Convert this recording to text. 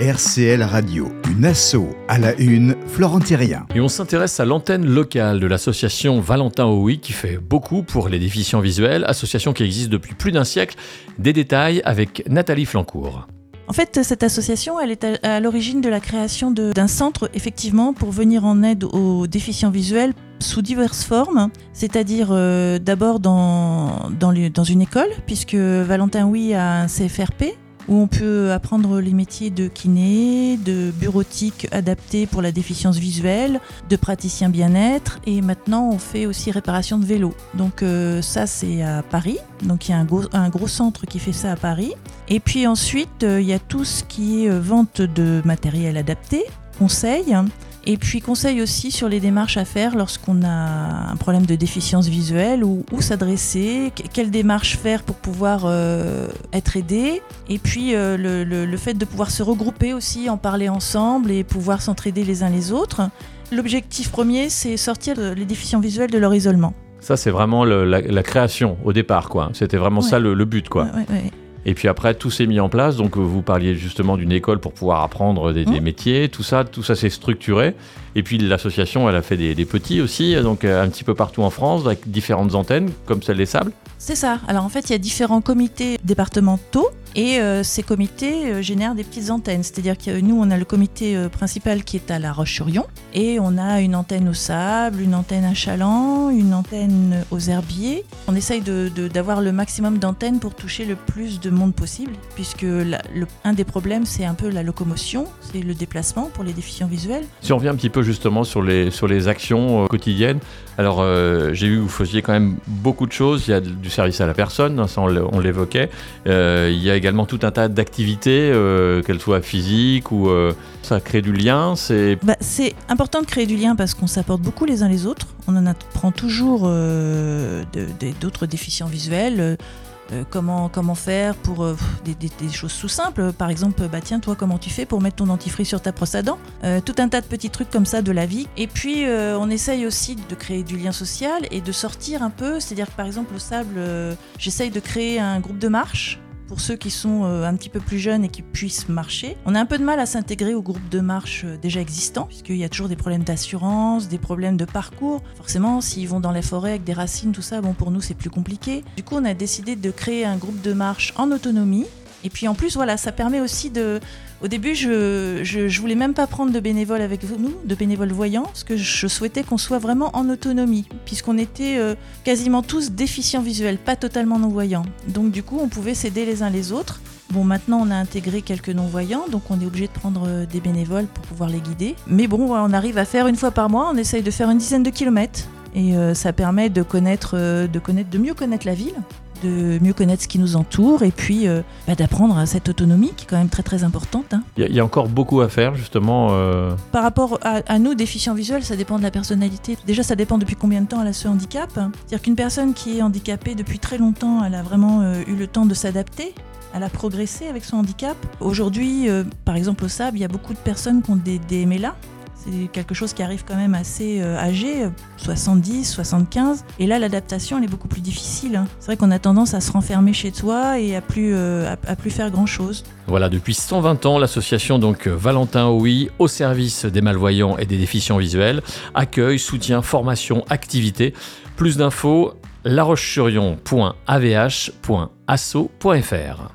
RCL Radio, une asso à la une, Florent Thérien. Et on s'intéresse à l'antenne locale de l'association Valentin Oui qui fait beaucoup pour les déficients visuels, association qui existe depuis plus d'un siècle. Des détails avec Nathalie Flancourt. En fait, cette association, elle est à, l'origine de la création d'un centre, effectivement, pour venir en aide aux déficients visuels sous diverses formes, c'est-à-dire euh, d'abord dans, dans, dans, une école, puisque Valentin Oui a un CFRP, où on peut apprendre les métiers de kiné, de bureautique adapté pour la déficience visuelle, de praticien bien-être et maintenant on fait aussi réparation de vélo. Donc euh, ça c'est à Paris, donc il y a un gros, un gros, centre qui fait ça à Paris. Et puis ensuite euh, il y a tout ce qui est euh, vente de matériel adapté, conseil, et puis conseil aussi sur les démarches à faire lorsqu'on a un problème de déficience visuelle, ou où s'adresser, quelle démarche faire pour pouvoir euh, être aidé. Et puis euh, le, fait de pouvoir se regrouper aussi, en parler ensemble et pouvoir s'entraider les uns les autres. L'objectif premier, c'est sortir les déficients visuels de leur isolement. Ça, c'est vraiment la, création au départ, quoi. C'était vraiment ça le, but, quoi. Et puis après, tout s'est mis en place. Donc, vous parliez justement d'une école pour pouvoir apprendre des, mmh. métiers. Tout ça, tout ça s'est structuré. Et puis, l'association, elle a fait des, des, petits aussi, donc un petit peu partout en France, avec différentes antennes, comme celle des Sables. C'est ça. Alors, en fait, il y a différents comités départementaux et euh, ces comités euh, génèrent des petites antennes. C'est-à-dire que nous, on a le comité euh, principal qui est à La Roche-sur-Yon. Et on a une antenne au sable, une antenne à Chaland, une antenne aux herbiers. On essaye d'avoir le maximum d'antennes pour toucher le plus de monde possible. Puisque un des problèmes, c'est un peu la locomotion, c'est le déplacement pour les déficients visuels. Si on revient un petit peu justement sur les, sur les actions quotidiennes, alors j'ai vu que vous faisiez quand même beaucoup de choses. Il y a du service à la personne, hein, ça on l'évoquait. il y a également tout un tas d'activités, euh, qu'elles soient physiques ou euh, ça crée du lien. C'est bah, c'est important de créer du lien parce qu'on s'apporte beaucoup les uns les autres. On en apprend toujours euh, d'autres déficients visuels. comment, faire pour des, des, choses tout simples. Par exemple, bah tiens, toi, comment tu fais pour mettre ton dentifrice sur ta brosse à dents? Tout un tas de petits trucs comme ça de la vie. Et puis, on essaye aussi de créer du lien social et de sortir un peu. C'est-à-dire que, par exemple, au sable, j'essaye de créer un groupe de marche pour ceux qui sont euh, un petit peu plus jeunes et qui puissent marcher. On a un peu de mal à s'intégrer au groupe de marche euh, déjà existant, puisqu'il y a toujours des problèmes d'assurance, des problèmes de parcours. Forcément, s'ils vont dans la forêt avec des racines, tout ça, bon, pour nous, c'est plus compliqué. Du coup, on a décidé de créer un groupe de marche en autonomie et puis en plus, voilà, ça permet aussi de. Au début, je, je, voulais même pas prendre de bénévoles avec nous, de bénévoles voyants, parce que je souhaitais qu'on soit vraiment en autonomie, puisqu'on était euh, quasiment tous déficients visuels, pas totalement non-voyants. Donc du coup, on pouvait s'aider les uns les autres. Bon, maintenant, on a intégré quelques non-voyants, donc on est obligé de prendre euh, des bénévoles pour pouvoir les guider. Mais bon, on arrive à faire une fois par mois, on essaye de faire une dizaine de kilomètres. Et euh, ça permet de connaître, de connaître, de mieux connaître la ville, de mieux connaître ce qui nous entoure et puis euh, bah, d'apprendre à cette autonomie qui est quand même très très importante. Hein. Il y, a encore beaucoup à faire justement. Euh. Par rapport à, nous, déficients visuels, ça dépend de la personnalité. Déjà, ça dépend depuis combien de temps elle a ce handicap. C'est-à-dire qu'une personne qui est handicapée depuis très longtemps, elle a vraiment euh, eu le temps de s'adapter. Elle a progressé avec son handicap. Aujourd'hui, par exemple au SAB, il y a beaucoup de personnes qui ont des, des MLA, c'est quelque chose qui arrive quand même assez euh, âgé, 70, 75. Et là, l'adaptation, elle est beaucoup plus difficile. Hein. C'est vrai qu'on a tendance à se renfermer chez soi et à plus, euh, plus faire grand-chose. Voilà, depuis 120 ans, l'association donc Valentin OUI, au service des malvoyants et des déficients visuels, accueille, soutient, formation, activité. Plus d'infos, larochesurion.avh.asso.fr.